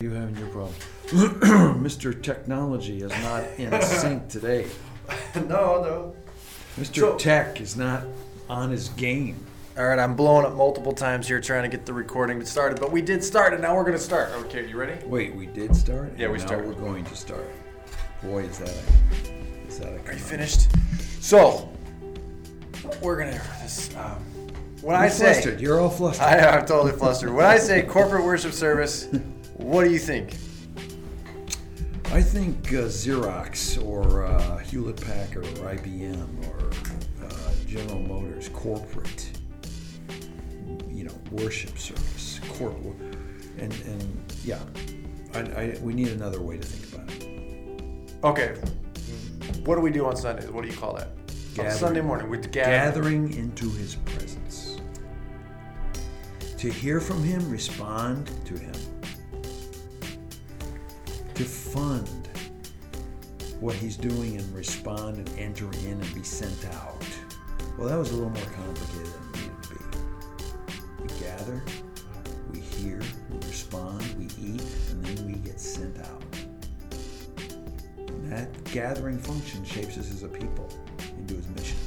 You having your problem. Mr. Technology is not in sync today. no, no. Mr. So- Tech is not on his game. All right, I'm blowing up multiple times here trying to get the recording started, but we did start, and now we're gonna start. Okay, you ready? Wait, we did start? Yeah, we And now started. we're going to start. Boy, is that a, is that a Are you finished? So, we're gonna. This, um, when I You're say, flustered. You're all flustered. I know I'm totally flustered. When I say corporate worship service, what do you think? I think uh, Xerox or uh, Hewlett Packard or IBM or uh, General Motors corporate, you know, worship service, corporate, and and yeah, I, I, we need another way to think about it. Okay, what do we do on Sundays? What do you call that? On Sunday morning, we gather. Gathering into His presence, to hear from Him, respond to Him, to fund what He's doing and respond and enter in and be sent out. Well, that was a little more complicated than it needed to be. We gather, we hear, we respond, we eat, and then we get sent out. And that gathering function shapes us as a people into His mission.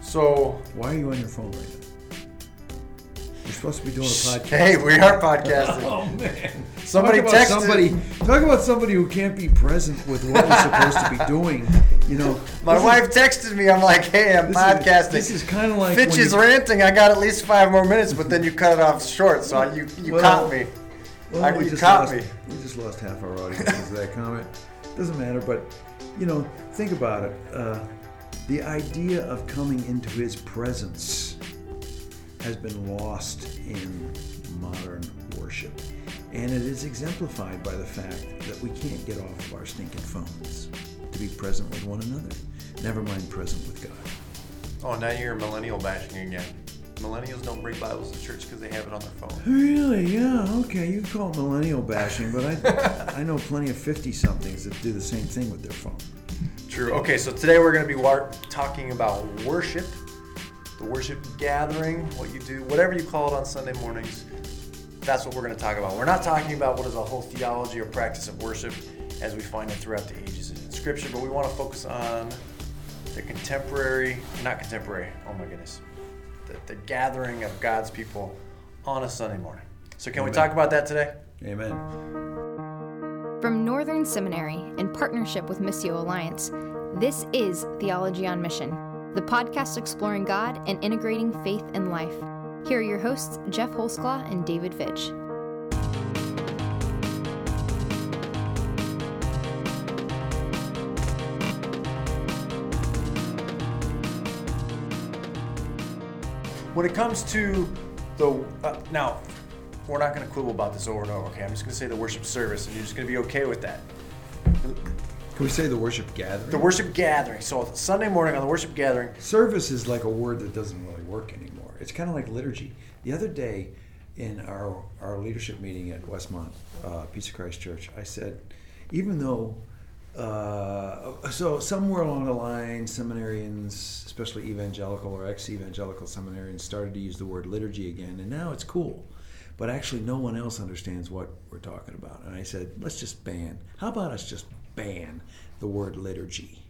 So, Why are you on your phone right now? You're supposed to be doing a podcast. hey, we are podcasting. Oh man! Somebody talk texted- somebody. Talk about somebody who can't be present with what we're supposed to be doing. You know, My this is- wife texted me. I'm like, "Hey, I'm this is- podcasting." this is kind of like Fitch is you- ranting. I got at least five more minutes, but then you cut it off short. So I- you you Well, caught me. Well, I- we you just caught lost, me. We just lost half our audience because of that comment. Doesn't matter, but you know, think about it. Uh, the idea of coming into His presence has been lost in modern worship, and it is exemplified by the fact that we can't get off of our stinking phones to be present with one another. Never mind present with God. Oh, now you're millennial bashing again. Millennials don't bring Bibles to church because they have it on their phone. Really? Yeah. Okay. You call it millennial bashing, but I I know plenty of fifty somethings that do the same thing with their phone. True. Okay, so today we're going to be war- talking about worship, the worship gathering, what you do, whatever you call it on Sunday mornings. That's what we're going to talk about. We're not talking about what is a whole theology or practice of worship as we find it throughout the ages in Scripture, but we want to focus on the contemporary, not contemporary, oh my goodness, the, the gathering of God's people on a Sunday morning. So, can we talk about that today? Amen. From Northern Seminary, in partnership with Missio Alliance, this is Theology on Mission, the podcast exploring God and integrating faith and life. Here are your hosts, Jeff Holsclaw and David Fitch. When it comes to the uh, now, we're not going to quibble about this over and over. Okay, I'm just going to say the worship service, and you're just going to be okay with that. Can we say the worship gathering? The worship gathering. So Sunday morning on the worship gathering, Service is like a word that doesn't really work anymore. It's kind of like liturgy. The other day, in our our leadership meeting at Westmont uh, Peace of Christ Church, I said, even though, uh, so somewhere along the line, seminarians, especially evangelical or ex-evangelical seminarians, started to use the word liturgy again, and now it's cool. But actually, no one else understands what we're talking about. And I said, let's just ban. How about us just ban the word liturgy?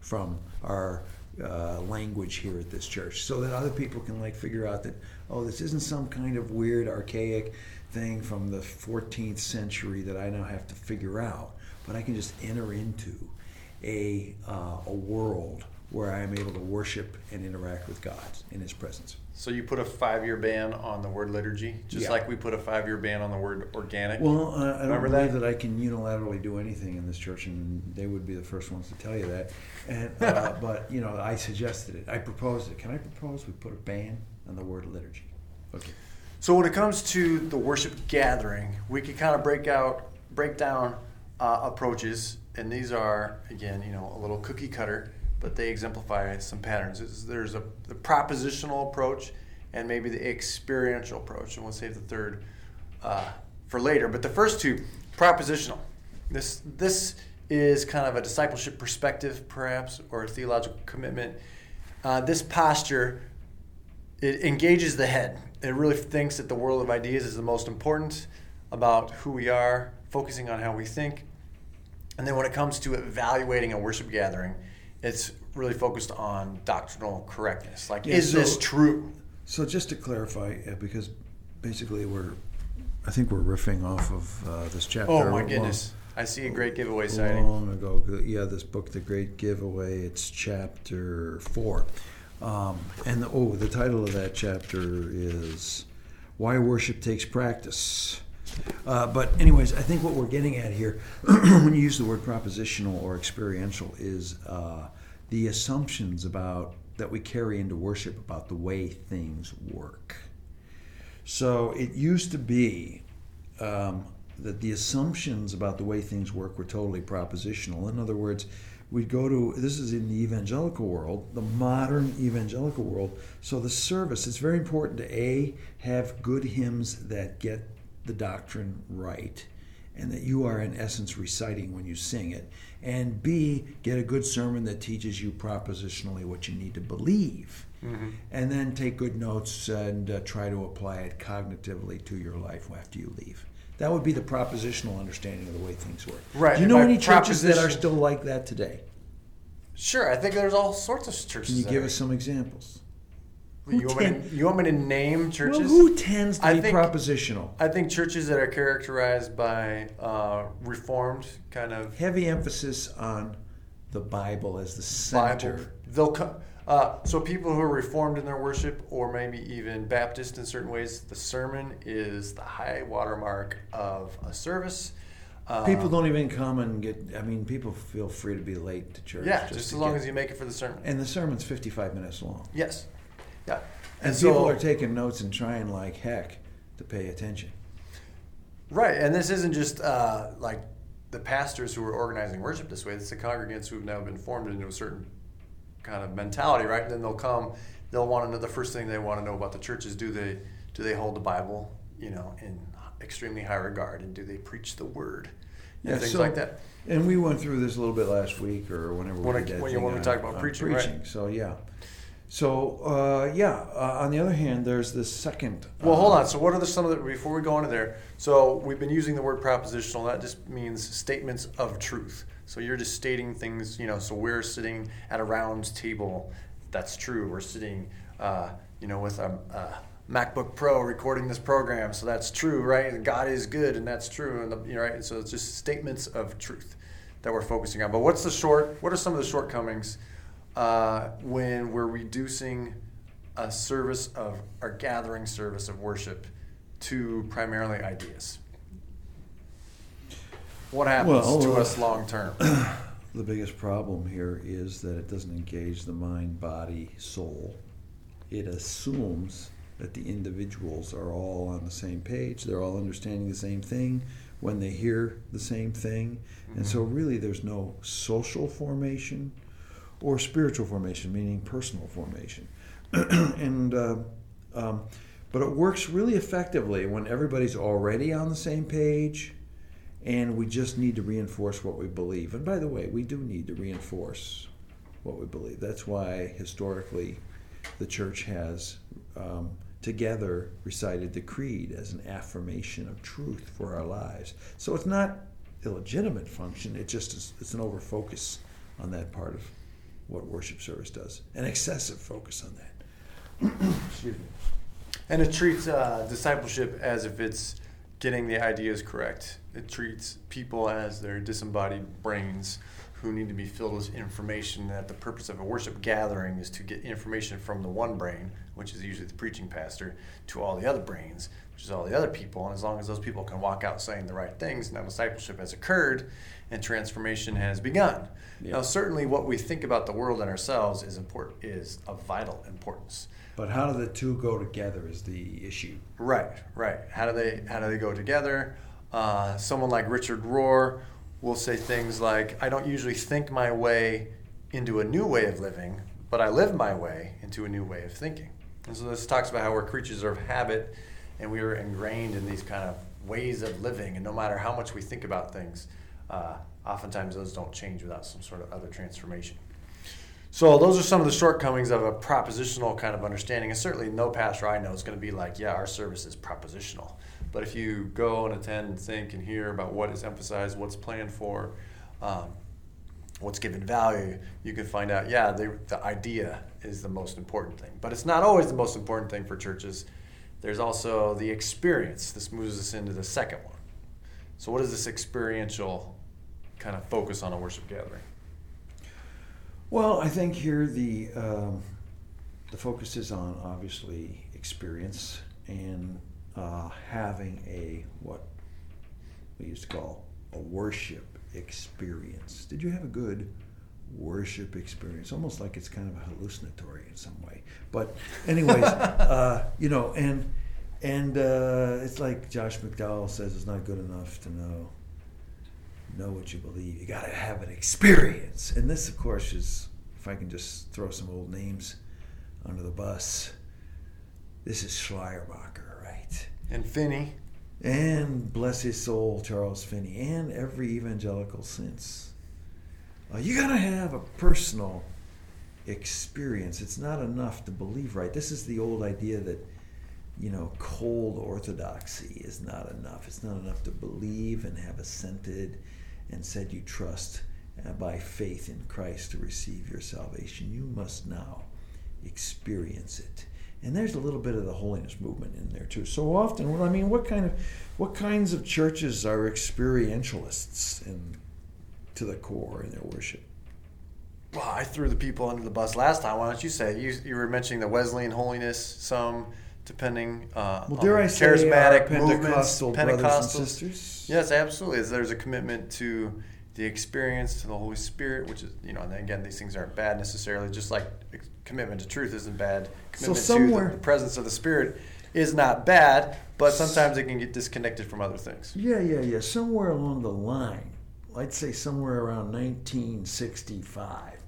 from our uh, language here at this church so that other people can like figure out that oh this isn't some kind of weird archaic thing from the 14th century that i now have to figure out but i can just enter into a, uh, a world where i am able to worship and interact with god in his presence so you put a five-year ban on the word liturgy, just Yeah. like we put a five-year ban on the word organic. Well, uh, I don't believe that? that? I can unilaterally do anything in this church, and they would be the first ones to tell you that. And, uh, but you know, I suggested it. I proposed it. Can I propose we put a ban on the word liturgy? Okay. So when it comes to the worship gathering, we could kind of break out, break down uh, approaches, and these are again, you know, a little cookie cutter, but they exemplify some patterns. It's- There's a the propositional approach, and maybe the experiential approach, and we'll save the third uh, for later. But the first two, propositional. This this is kind of a discipleship perspective, perhaps, or a theological commitment. Uh, this posture it engages the head. It really thinks that the world of ideas is the most important. about who we are, focusing on how we think. And then when it comes to evaluating a worship gathering, it's really focused on doctrinal correctness. Like, Yeah, is so- this true? So just to clarify, because basically we're, I think we're riffing off of uh, this chapter. Oh my long- goodness. I see a great giveaway sighting. Long ago, yeah, this book, The Great Giveaway. It's chapter four, um, and the, oh, the title of that chapter is "Why Worship Takes Practice." Uh, but anyways, I think what we're getting at here, when you use the word propositional or experiential, is uh, the assumptions about that we carry into worship about the way things work. So it used to be um, that the assumptions about the way things work were totally propositional. In other words, we'd go to this is in the evangelical world, the modern evangelical world. So the service, it's very important to a have good hymns that get the doctrine right, and that you are in essence reciting when you sing it, and b get a good sermon that teaches you propositionally what you need to believe and then take good notes and uh, try to apply it cognitively to your life after you leave. That would be the propositional understanding of the way things work. Right, Do you know any churches that are still like that today? Sure, I think there's all sorts of churches. Can you give us some examples? You want, ten- to, you want me to name churches? Well, who tends to I be think- propositional? I think churches that are characterized by uh, reformed kind of Heavy emphasis on the Bible as the center. Bible. They'll come. Uh, so people who are reformed in their worship, or maybe even Baptist in certain ways, the sermon is the high watermark of a service. Uh, People don't even come and get. I mean, people feel free to be late to church. Yeah, just, to as long get- as you make it for the sermon. And the sermon's fifty-five minutes long. yes. Yeah. And, so, people are taking notes and trying like heck to pay attention. Right, and this isn't just uh, like the pastors who are organizing worship this way. It's the congregants who have now been formed into a certain kind of mentality, right? And then they'll come, they'll want to know the first thing they want to know about the church is do they do they hold the Bible, you know, in extremely high regard, and do they preach the word, and Yeah, things so- like that. And we went through this a little bit last week or whenever When we I- did that when when we talked about on preaching, right. So yeah. So uh, yeah. Uh, on the other hand, there's this second. Well, uh, hold on. So, what are the some of the before we go into there? So, we've been using the word propositional. That just means statements of truth. So, you're just stating things. You know. So, we're sitting at a round table. That's true. We're sitting, uh, you know, with a, a MacBook Pro recording this program. So that's true, right? And God is good, and that's true. And the, you know, right. So it's just statements of truth that we're focusing on. But what's the short? What are some of the shortcomings uh, when we're reducing a service of our gathering service of worship to primarily ideas? What happens Well, to uh, us long term? The biggest problem here is that it doesn't engage the mind, body, soul. It assumes that the individuals are all on the same page, they're all understanding the same thing when they hear the same thing. And so, really, there's no social formation or spiritual formation, meaning personal formation. and uh, um, but it works really effectively when everybody's already on the same page and we just need to reinforce what we believe. And by the way, we do need to reinforce what we believe. That's why historically the church has um, together recited the creed as an affirmation of truth for our lives. So it's not illegitimate function. It just is, it's an overfocus on that part of what worship service does, an excessive focus on that. Excuse me. And it treats uh, discipleship as if it's getting the ideas correct. It treats people as their disembodied brains who need to be filled with information. That the purpose of a worship gathering is to get information from the one brain, which is usually the preaching pastor, to all the other brains, which is all the other people. And as long as those people can walk out saying the right things, now discipleship has occurred and transformation has begun. Yeah. Now, certainly, what we think about the world and ourselves is important, is of vital importance. But how do the two go together is the issue. Right, right. How do they how do they go together? Uh, someone like Richard Rohr will say things like, "I don't usually think my way into a new way of living, but I live my way into a new way of thinking." And so this talks about how we're creatures of habit, and we are ingrained in these kind of ways of living, and no matter how much we think about things, uh, oftentimes those don't change without some sort of other transformation. So those are some of the shortcomings of a propositional kind of understanding. And certainly no pastor I know is going to be like, yeah, our service is propositional. But if you go and attend and think and hear about what is emphasized, what's planned for, um, what's given value, you can find out, yeah, they, the idea is the most important thing. But it's not always the most important thing for churches. There's also the experience. This moves us into the second one. So, what is this experiential kind of focus on a worship gathering? Well, I think here the um, the focus is on obviously experience and uh, having a what we used to call a worship experience. Did you have a good worship experience? Almost like it's kind of hallucinatory in some way. But, anyways, uh, you know, and and uh, it's like Josh McDowell says, it's not good enough to know know what you believe. You got to have an experience. And this, of course, is if I can just throw some old names under the bus. This is Schleiermacher, right? And Finney. And bless his soul, Charles Finney, and every evangelical since. Uh, you got to have a personal experience. It's not enough to believe right. This is the old idea that, you know, cold orthodoxy is not enough. It's not enough to believe and have assented and said you trust uh, by faith in Christ to receive your salvation. You must now experience it. And there's a little bit of the holiness movement in there too. So often, well, I mean, what kind of, what kinds of churches are experientialists and to the core in their worship? Well, I threw the people under the bus last time. Why don't you say you, you were mentioning the Wesleyan holiness, some depending uh, well, dare on I charismatic say movements, Pentecostal brothers and sisters? Yes, absolutely. There's a commitment to the experience to the Holy Spirit, which is you know, and again, these things aren't bad necessarily. Just like commitment to truth isn't bad, commitment so somewhere, to the, the presence of the Spirit is not bad, but sometimes it can get disconnected from other things. Yeah, yeah, yeah. Somewhere along the line, I'd say somewhere around 1965,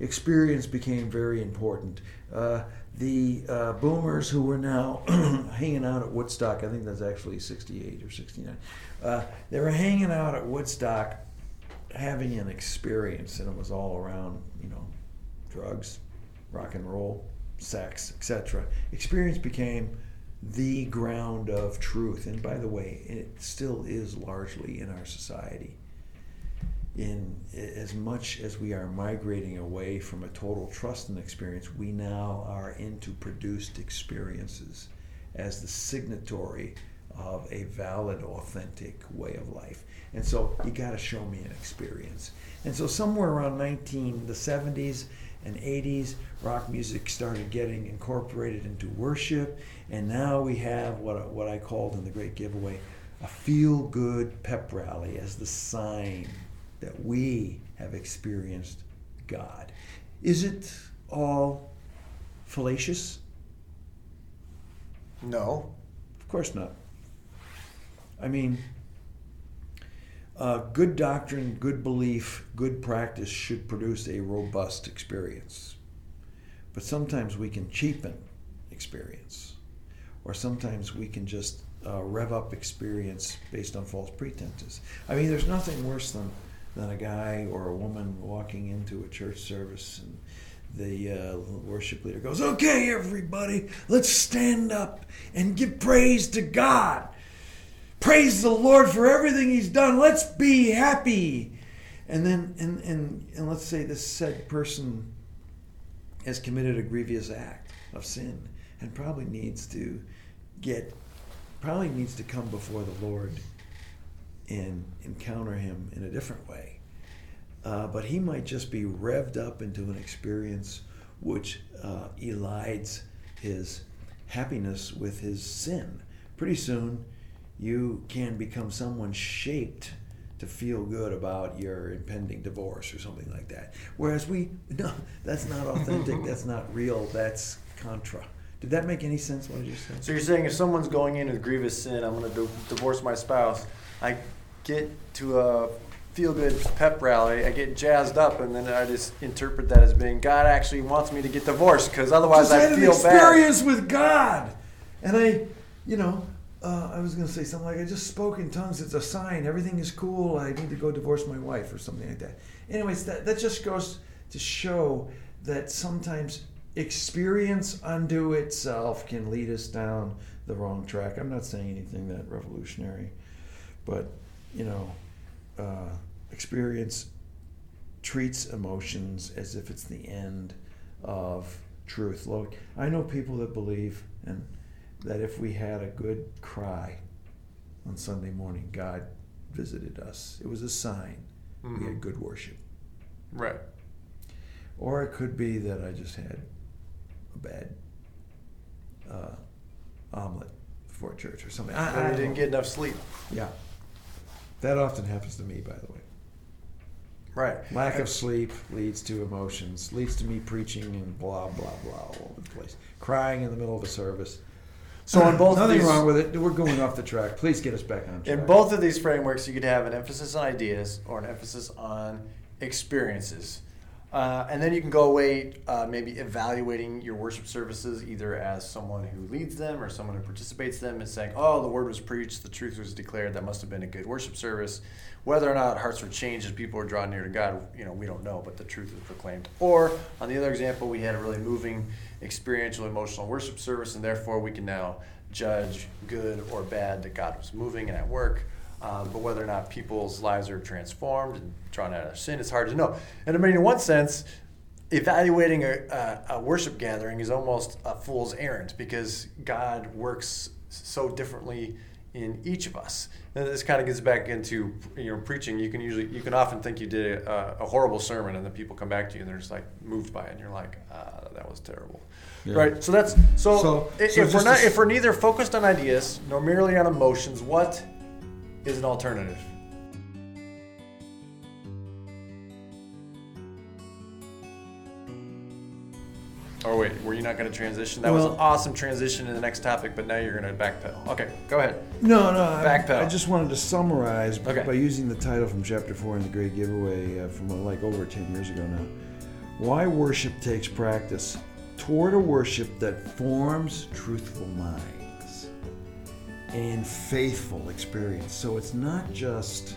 experience became very important. Uh, the uh, boomers who were now hanging out at Woodstock, I think that's actually 68 or 69, uh, they were hanging out at Woodstock having an experience, and it was all around, you know, drugs, rock and roll, sex, etc. Experience became the ground of truth. And by the way, it still is largely in our society. In as much as we are migrating away from a total trust and experience, we now are into produced experiences as the signatory of a valid, authentic way of life. And so you got to show me an experience. And so somewhere around 19 the 70s and 80s, rock music started getting incorporated into worship, and now we have what what I called in the Great Giveaway a feel-good pep rally as the sign that we have experienced God. Is it all fallacious? No. Of course not. I mean, uh, good doctrine, good belief, good practice should produce a robust experience. But sometimes we can cheapen experience, or sometimes we can just uh, rev up experience based on false pretenses. I mean, there's nothing worse than, than a guy or a woman walking into a church service and the uh, worship leader goes, Okay, everybody, let's stand up and give praise to God. Praise the Lord for everything He's done. Let's be happy. And then, and, and, and let's say this said person has committed a grievous act of sin and probably needs to get, probably needs to come before the Lord and encounter Him in a different way. Uh, but he might just be revved up into an experience which uh, elides his happiness with his sin. Pretty soon, you can become someone shaped to feel good about your impending divorce or something like that. Whereas we, no, that's not authentic, that's not real, that's contra. Did that make any sense what I just said? So you're saying if someone's going in with grievous sin, I'm going to divorce my spouse, I get to a feel good pep rally, I get jazzed up, and then I just interpret that as being God actually wants me to get divorced because otherwise just I had feel an experience with God, and I, you know, uh, I was going to say something like, I just spoke in tongues. It's a sign. Everything is cool. I need to go divorce my wife or something like that. Anyways, that, that just goes to show that sometimes experience unto itself can lead us down the wrong track. I'm not saying anything that revolutionary, but you know, uh, experience treats emotions as if it's the end of truth. Look, I know people that believe and that if we had a good cry on Sunday morning, God visited us. It was a sign Mhm. we had good worship. Right. Or it could be that I just had a bad uh, omelet before church or something. I, I didn't get enough sleep. Yeah. That often happens to me, by the way. Right. Lack of sleep leads to emotions, leads to me preaching and blah, blah, blah all over the place. Crying in the middle of a service. So on both of Nothing these, wrong with it. We're going off the track. Please get us back on track. in both of these frameworks, you could have an emphasis on ideas or an emphasis on experiences. Uh, and then you can go away, uh, maybe evaluating your worship services either as someone who leads them or someone who participates them and saying, oh, the word was preached, the truth was declared, that must have been a good worship service. Whether or not hearts were changed as people were drawn near to God, you know, we don't know, but the truth was proclaimed. Or on the other example, we had a really moving, experiential, emotional worship service, and therefore we can now judge good or bad that God was moving and at work. Um, but whether or not people's lives are transformed and drawn out of sin, it's hard to know. And I mean, in one sense, evaluating a, a, a worship gathering is almost a fool's errand because God works so differently in each of us. And this kind of gets back into you know preaching. You can usually you can often think you did a, a horrible sermon, and then people come back to you and they're just like moved by it, and you're like, ah, that was terrible. Yeah. Right. So that's so. So- if, so if we're not to- if we're neither focused on ideas nor merely on emotions, what is an alternative? Or wait, were you not going to transition? That was an awesome transition to the next topic, but now you're going to backpedal. Okay, go ahead. No, no. I- Backpedal. I just wanted to summarize b- Okay. by using the title from chapter four in the Great Giveaway uh, from uh, like over ten years ago now. Why worship takes practice toward a worship that forms truthful minds and faithful experience. So it's not just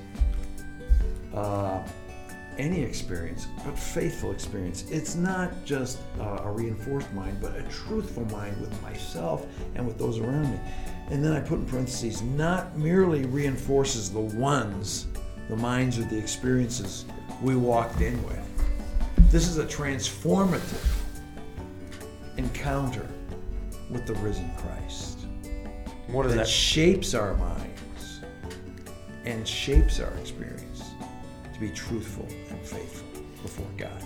uh, any experience, but faithful experience. It's not just uh, a reinforced mind, but a truthful mind with myself and with those around me. And then I put in parentheses, not merely reinforces the ones, the minds or the experiences we walked in with. This is a transformative encounter with the risen Christ What is that that? shapes our minds and shapes our experience to be truthful and faithful before God.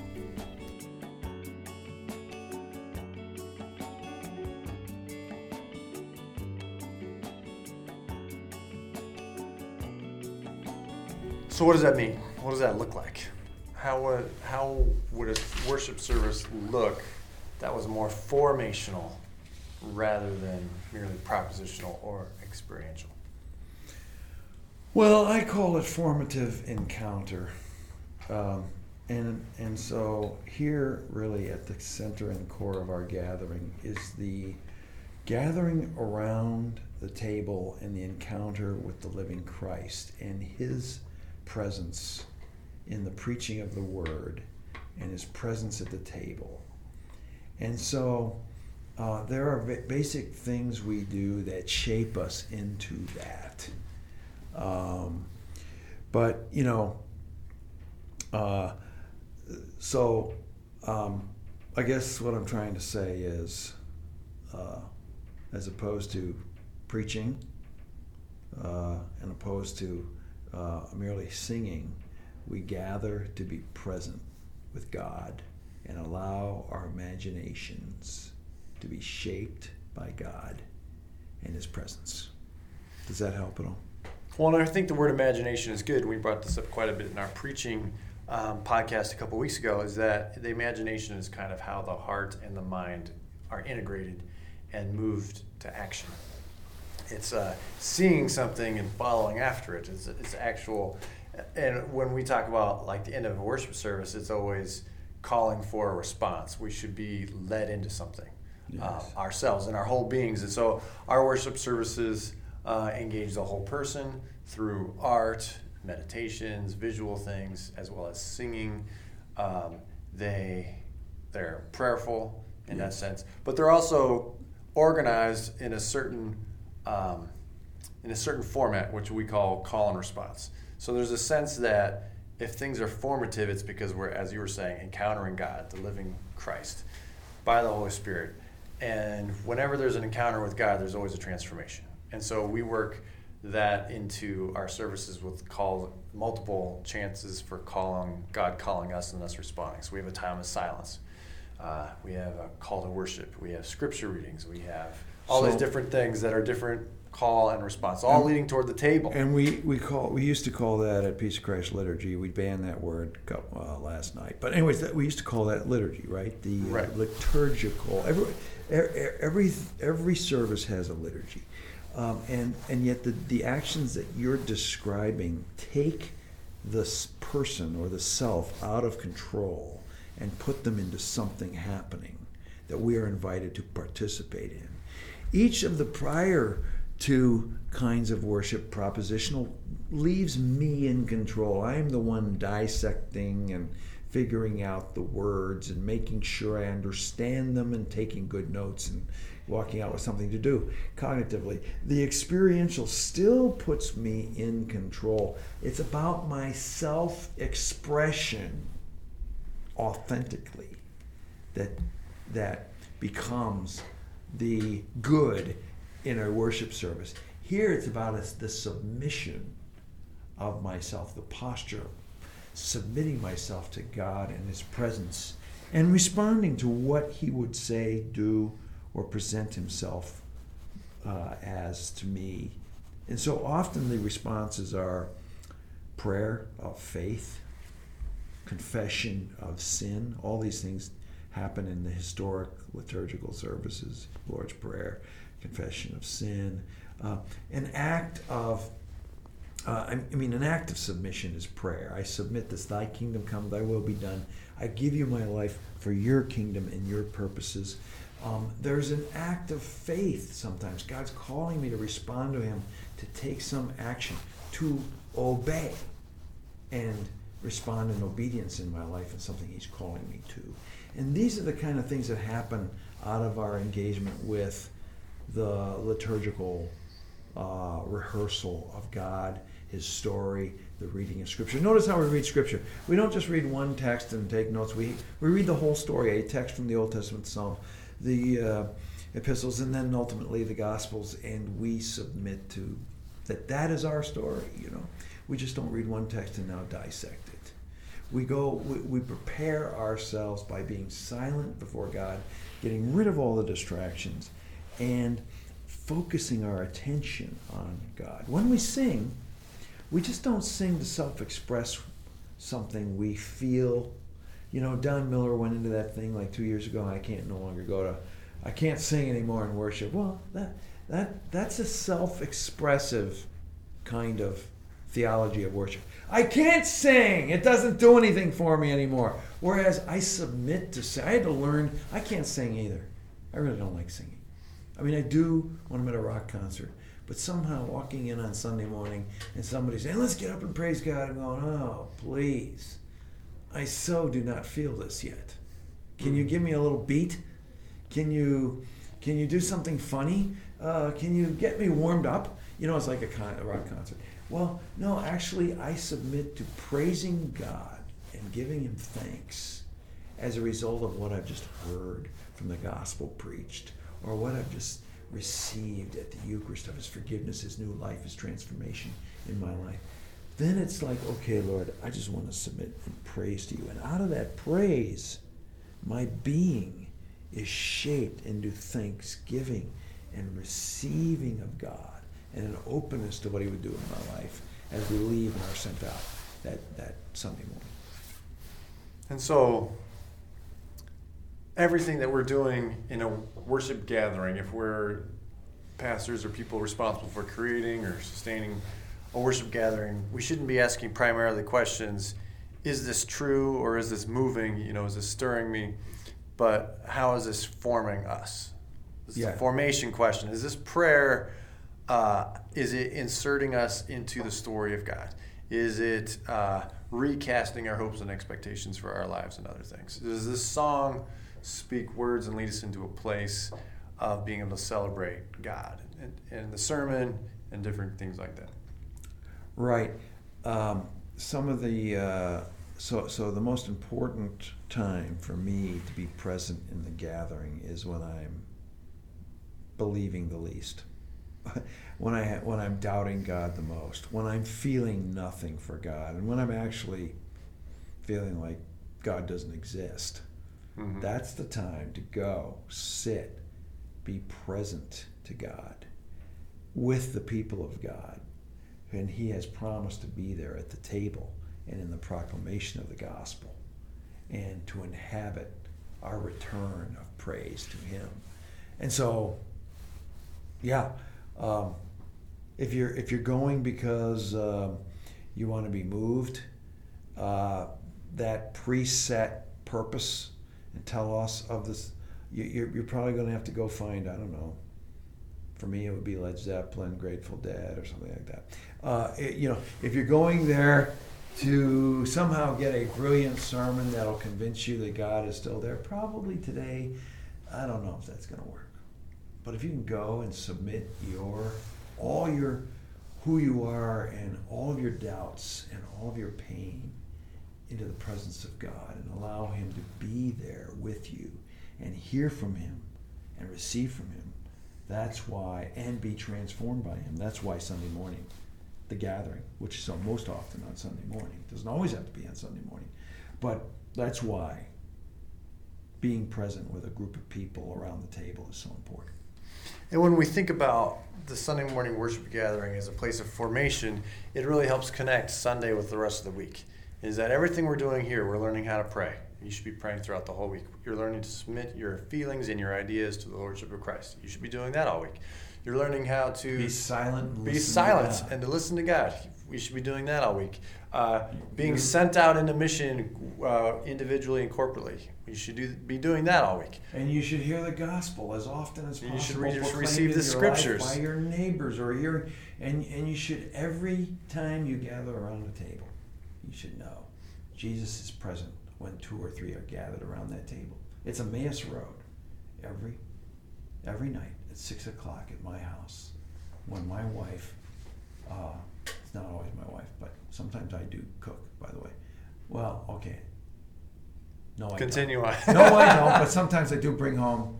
So what does that mean? What does that look like? How would how would a worship service look that was more formational rather than merely propositional or experiential? Well, I call it formative encounter. Um, and, and so here, really at the center and core of our gathering, is the gathering around the table and the encounter with the living Christ and his presence in the preaching of the word and his presence at the table. And so uh, there are ba- basic things we do that shape us into that. Um, but, you know, uh, so um, I guess what I'm trying to say is, uh, as opposed to preaching, uh, and opposed to uh, merely singing, we gather to be present with God and allow our imaginations to be shaped by God and His presence. Does that help at all? Well, and I think the word imagination is good. We brought this up quite a bit in our preaching um, podcast a couple weeks ago. Is that the imagination is kind of how the heart and the mind are integrated and moved to action. It's uh, seeing something and following after it. It's, it's actual. And when we talk about like the end of a worship service, it's always calling for a response. We should be led into something uh, Yes. ourselves and our whole beings. And so our worship services uh, engage the whole person through art, meditations, visual things, as well as singing. Um, they they're prayerful in that sense, but they're also organized in a certain um, in a certain format, which we call call and response. So there's a sense that if things are formative, it's because we're, as you were saying, encountering God, the living Christ, by the Holy Spirit. And whenever there's an encounter with God, there's always a transformation. And so we work that into our services with call multiple chances for calling God calling us and us responding. So we have a time of silence. Uh, we have a call to worship. We have scripture readings. We have all So- these different things that are different call and response, all leading toward the table. And we, we call we used to call that at Peace of Christ liturgy. We banned that word uh, last night, but anyways, that, we used to call that liturgy, right? The uh, Right. liturgical. Every every every service has a liturgy, um, and and yet the the actions that you're describing take the person or the self out of control and put them into something happening that we are invited to participate in. Each of the prior two kinds of worship, propositional, leaves me in control. I am the one dissecting and figuring out the words and making sure I understand them and taking good notes and walking out with something to do cognitively. The experiential still puts me in control. It's about my self expression authentically that that becomes the good in a worship service. Here it's about us the submission of myself, the posture, submitting myself to God and His presence, and responding to what He would say, do, or present Himself uh, as to me. And so often the responses are prayer of faith, confession of sin. All these things happen in the historic liturgical services Lord's Prayer, confession of sin. Uh, an act of uh, I, mean, an act of submission is prayer. I submit this, thy kingdom come, thy will be done. I give you my life for your kingdom and your purposes. Um, there's an act of faith sometimes. God's calling me to respond to him, to take some action, to obey and respond in obedience in my life and something he's calling me to. And these are the kind of things that happen out of our engagement with the liturgical uh, rehearsal of God, His story, the reading of Scripture. Notice how we read Scripture. We don't just read one text and take notes. We we read the whole story, a text from the Old Testament, Psalm, the uh, epistles, and then ultimately the Gospels, and we submit to that. That is our story. You know, we just don't read one text and now dissect it. We go. We, we prepare ourselves by being silent before God, getting rid of all the distractions, and focusing our attention on God. When we sing, we just don't sing to self express something we feel. You know, Don Miller went into that thing like two years ago. I can't no longer go to, I can't sing anymore in worship. Well, that that that's a self expressive kind of theology of worship. I can't sing. It doesn't do anything for me anymore. Whereas I submit to sing. I had to learn. I can't sing either. I really don't like singing. I mean, I do when I'm at a rock concert, but somehow walking in on Sunday morning and somebody saying, "Let's get up and praise God," I'm going, "Oh, please." I so do not feel this yet. Can you give me a little beat? Can you can you do something funny? Uh, can you get me warmed up? You know, it's like a, con- a rock concert. Well, no, actually, I submit to praising God and giving Him thanks as a result of what I've just heard from the gospel preached or what I've just received at the Eucharist of His forgiveness, His new life, His transformation in my life. Then it's like, okay, Lord, I just want to submit and praise to you. And out of that praise, my being is shaped into thanksgiving and receiving of God and an openness to what He would do in my life as we leave and are sent out that, that Sunday morning. And so, everything that we're doing in a worship gathering, if we're pastors or people responsible for creating or sustaining a worship gathering, we shouldn't be asking primarily questions is this true or is this moving? You know, is this stirring me? But how is this forming us? This is a formation question. Is this prayer, uh, is it inserting us into the story of God? Is it uh, recasting our hopes and expectations for our lives and other things? Is this song speak words and lead us into a place of being able to celebrate God and, and the sermon and different things like that. Right. Um, some of the uh, so so the most important time for me to be present in the gathering is when I'm believing the least. when I when I'm doubting God the most, when I'm feeling nothing for God, and when I'm actually feeling like God doesn't exist. Mm-hmm. That's the time to go, sit, be present to God with the people of God. And He has promised to be there at the table and in the proclamation of the gospel and to inhabit our return of praise to Him. And so, yeah, um, if you're if you're going because um, you want to be moved, uh, that preset purpose and tell us of this. You, are probably going to have to go find I don't know. For me, it would be Led Zeppelin, Grateful Dead, or something like that. Uh, it, you know, if you're going there to somehow get a brilliant sermon that'll convince you that God is still there, probably today, I don't know if that's going to work. But if you can go and submit your all your who you are and all of your doubts and all of your pain into the presence of God and allow Him to be there with you and hear from Him and receive from Him, that's why, and be transformed by Him. That's why Sunday morning, the gathering, which is so most often on Sunday morning, doesn't always have to be on Sunday morning, but that's why being present with a group of people around the table is so important. And when we think about the Sunday morning worship gathering as a place of formation, it really helps connect Sunday with the rest of the week is that everything we're doing here, we're learning how to pray. You should be praying throughout the whole week. You're learning to submit your feelings and your ideas to the Lordship of Christ. You should be doing that all week. You're learning how to be silent, be silent, and to listen to God. We should be doing that all week. Uh, being sent out into mission uh, individually and corporately. You should do, be doing that all week. And you should hear the gospel as often as possible. You should re- receive the scriptures by your neighbors or hearing, and and you should every time you gather around the table you should know Jesus is present when two or three are gathered around that table. It's a Emmaus Road every every night at six o'clock at my house when my wife uh, it's not always my wife, but sometimes I do cook, by the way. Well, okay. No, I Continue don't. on. no, I don't, but sometimes I do bring home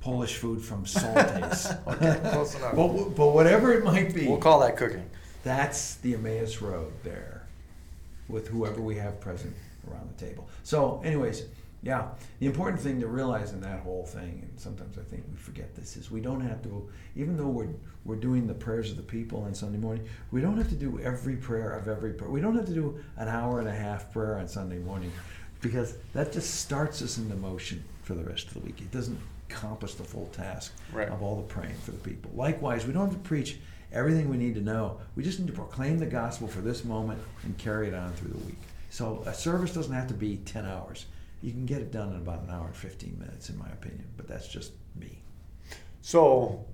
Polish food from Soltes. okay, close enough. But, but whatever it might be. We'll call that cooking. That's the Emmaus Road there with whoever we have present around the table. So, anyways, yeah, the important thing to realize in that whole thing, and sometimes I think we forget this, is we don't have to, even though we're we're doing the prayers of the people on Sunday morning, we don't have to do every prayer of every prayer. We don't have to do an hour and a half prayer on Sunday morning, because that just starts us into motion for the rest of the week. It doesn't accomplish the full task right. of all the praying for the people. Likewise, we don't have to preach everything we need to know. We just need to proclaim the gospel for this moment and carry it on through the week. So a service doesn't have to be 10 hours. You can get it done in about an hour and 15 minutes, in my opinion, but that's just me. So,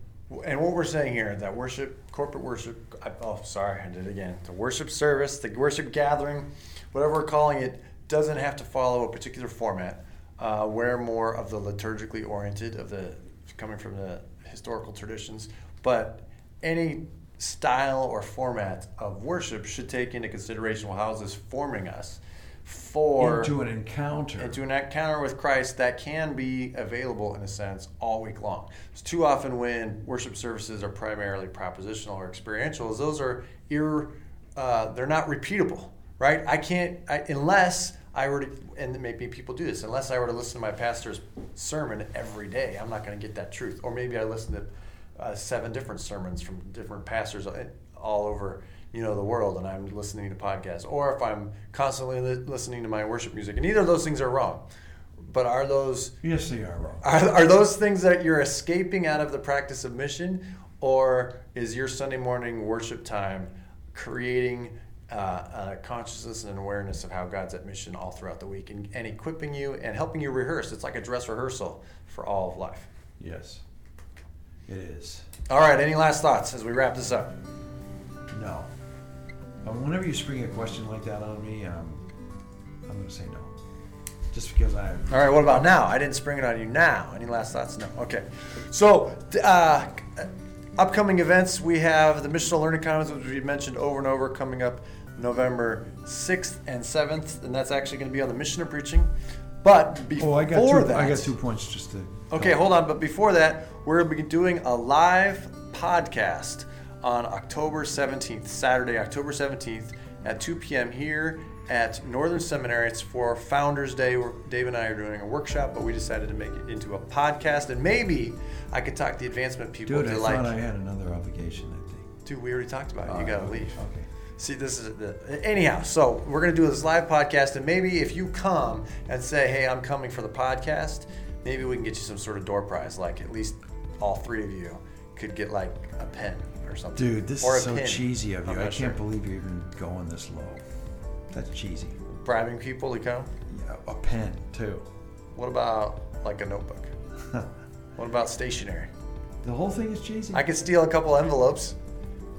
and what we're saying here, that worship, corporate worship, oh, sorry, I did it again. The worship service, the worship gathering, whatever we're calling it, doesn't have to follow a particular format. Uh, we're more of the liturgically oriented, of the coming from the historical traditions, but any style or format of worship should take into consideration well, how is this forming us for into an encounter into an encounter with Christ that can be available in a sense all week long. It's too often when worship services are primarily propositional or experiential, those are ir, uh, they're not repeatable, right? I can't I, unless I were to, and maybe people do this, unless I were to listen to my pastor's sermon every day, I'm not going to get that truth. Or maybe I listen to uh, seven different sermons from different pastors all over you know the world and i'm listening to podcasts or if i'm constantly li- listening to my worship music and either of those things are wrong but are those yes they are wrong. Are, are those things that you're escaping out of the practice of mission or is your sunday morning worship time creating uh, a consciousness and awareness of how god's at mission all throughout the week and, and equipping you and helping you rehearse? It's like a dress rehearsal for all of life. Yes it is. All right. Any last thoughts as we wrap this up? No. Um, whenever you spring a question like that on me, um, I'm going to say no. Just because I. All right. What about now? I didn't spring it on you now. Any last thoughts? No. Okay. So, uh, upcoming events, we have the Missional Learning Conference, which we mentioned over and over, coming up November 6th and 7th, and that's actually going to be on the mission of preaching. But before Oh, I got two. that, I got two points just to. Okay, hold on. But before that, we're going to be doing a live podcast on October 17th, Saturday, October 17th at 2 p.m. here at Northern Seminary. It's for Founders Day. Dave and I are doing a workshop, but we decided to make it into a podcast. And maybe I could talk the advancement people Dude, to I like. thought I had another obligation I think. Dude, we already talked about it. You Uh, got to leave. Okay. See, this is the anyhow. So we're gonna do this live podcast, and maybe if you come and say, "Hey, I'm coming for the podcast," maybe we can get you some sort of door prize. Like at least all three of you could get like a pen or something. Dude, this or is so pin. cheesy of you. I can't sure. believe you're even going this low. That's cheesy. bribing people to come. Yeah, a pen too. What about like a notebook? What about stationery? The whole thing is cheesy. I could steal a couple envelopes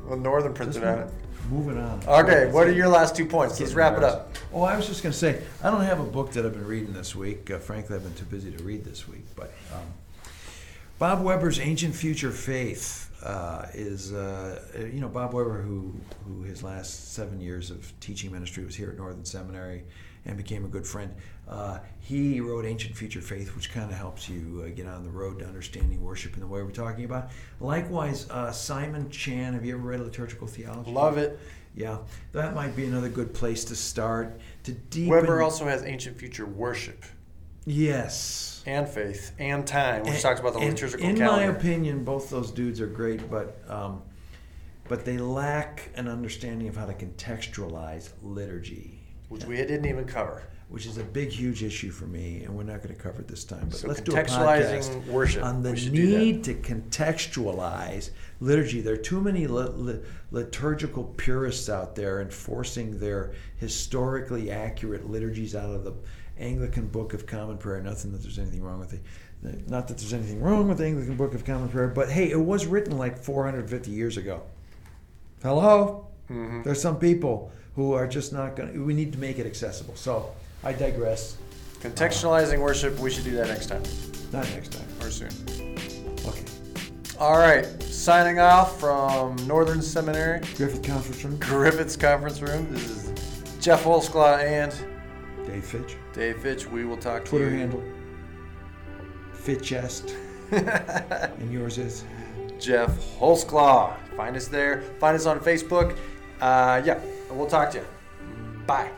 with Northern printed on it. Moving on. Okay, what are your last two points? Let's wrap it up. Oh, I was just going to say, I don't have a book that I've been reading this week. Uh, frankly, I've been too busy to read this week. But um, Bob Webber's Ancient Future Faith uh, is, uh, you know, Bob Webber, who, who his last seven years of teaching ministry was here at Northern Seminary and became a good friend. Uh, he wrote Ancient Future Faith, which kind of helps you uh, get on the road to understanding worship in the way we're talking about. Likewise, uh, Simon Chan, have you ever read Liturgical Theology? Love it. Yeah, that might be another good place to start to deepen. Webber also has ancient future worship yes, and faith and time, which And- talks about the liturgical In calendar. my opinion, both those dudes are great, but um, but they lack an understanding of how to contextualize liturgy, which we didn't even cover. which is a big, huge issue for me, and we're not going to cover it this time. But So let's do a podcast worship. on the We should do that. need to contextualize liturgy. There are too many li- li- liturgical purists out there enforcing their historically accurate liturgies out of the Anglican Book of Common Prayer. Nothing that there's anything wrong with it. Not that there's anything wrong with the Anglican Book of Common Prayer, but hey, it was written like 450 years ago. Hello? Mm-hmm. There's some people who are just not going to, we need to make it accessible. So I digress. Contextualizing worship, we should do that next time Not next time. or soon. Okay. All right, signing off from Northern Seminary, Griffith Conference Room. Griffith's conference room. This is Geoff Holsclaw and Dave Fitch. Dave Fitch. We will talk Twitter to you. handle. Fit chest. and yours is? Geoff Holsclaw. Find us there. Find us on Facebook. Uh, yeah, we'll talk to you. Bye.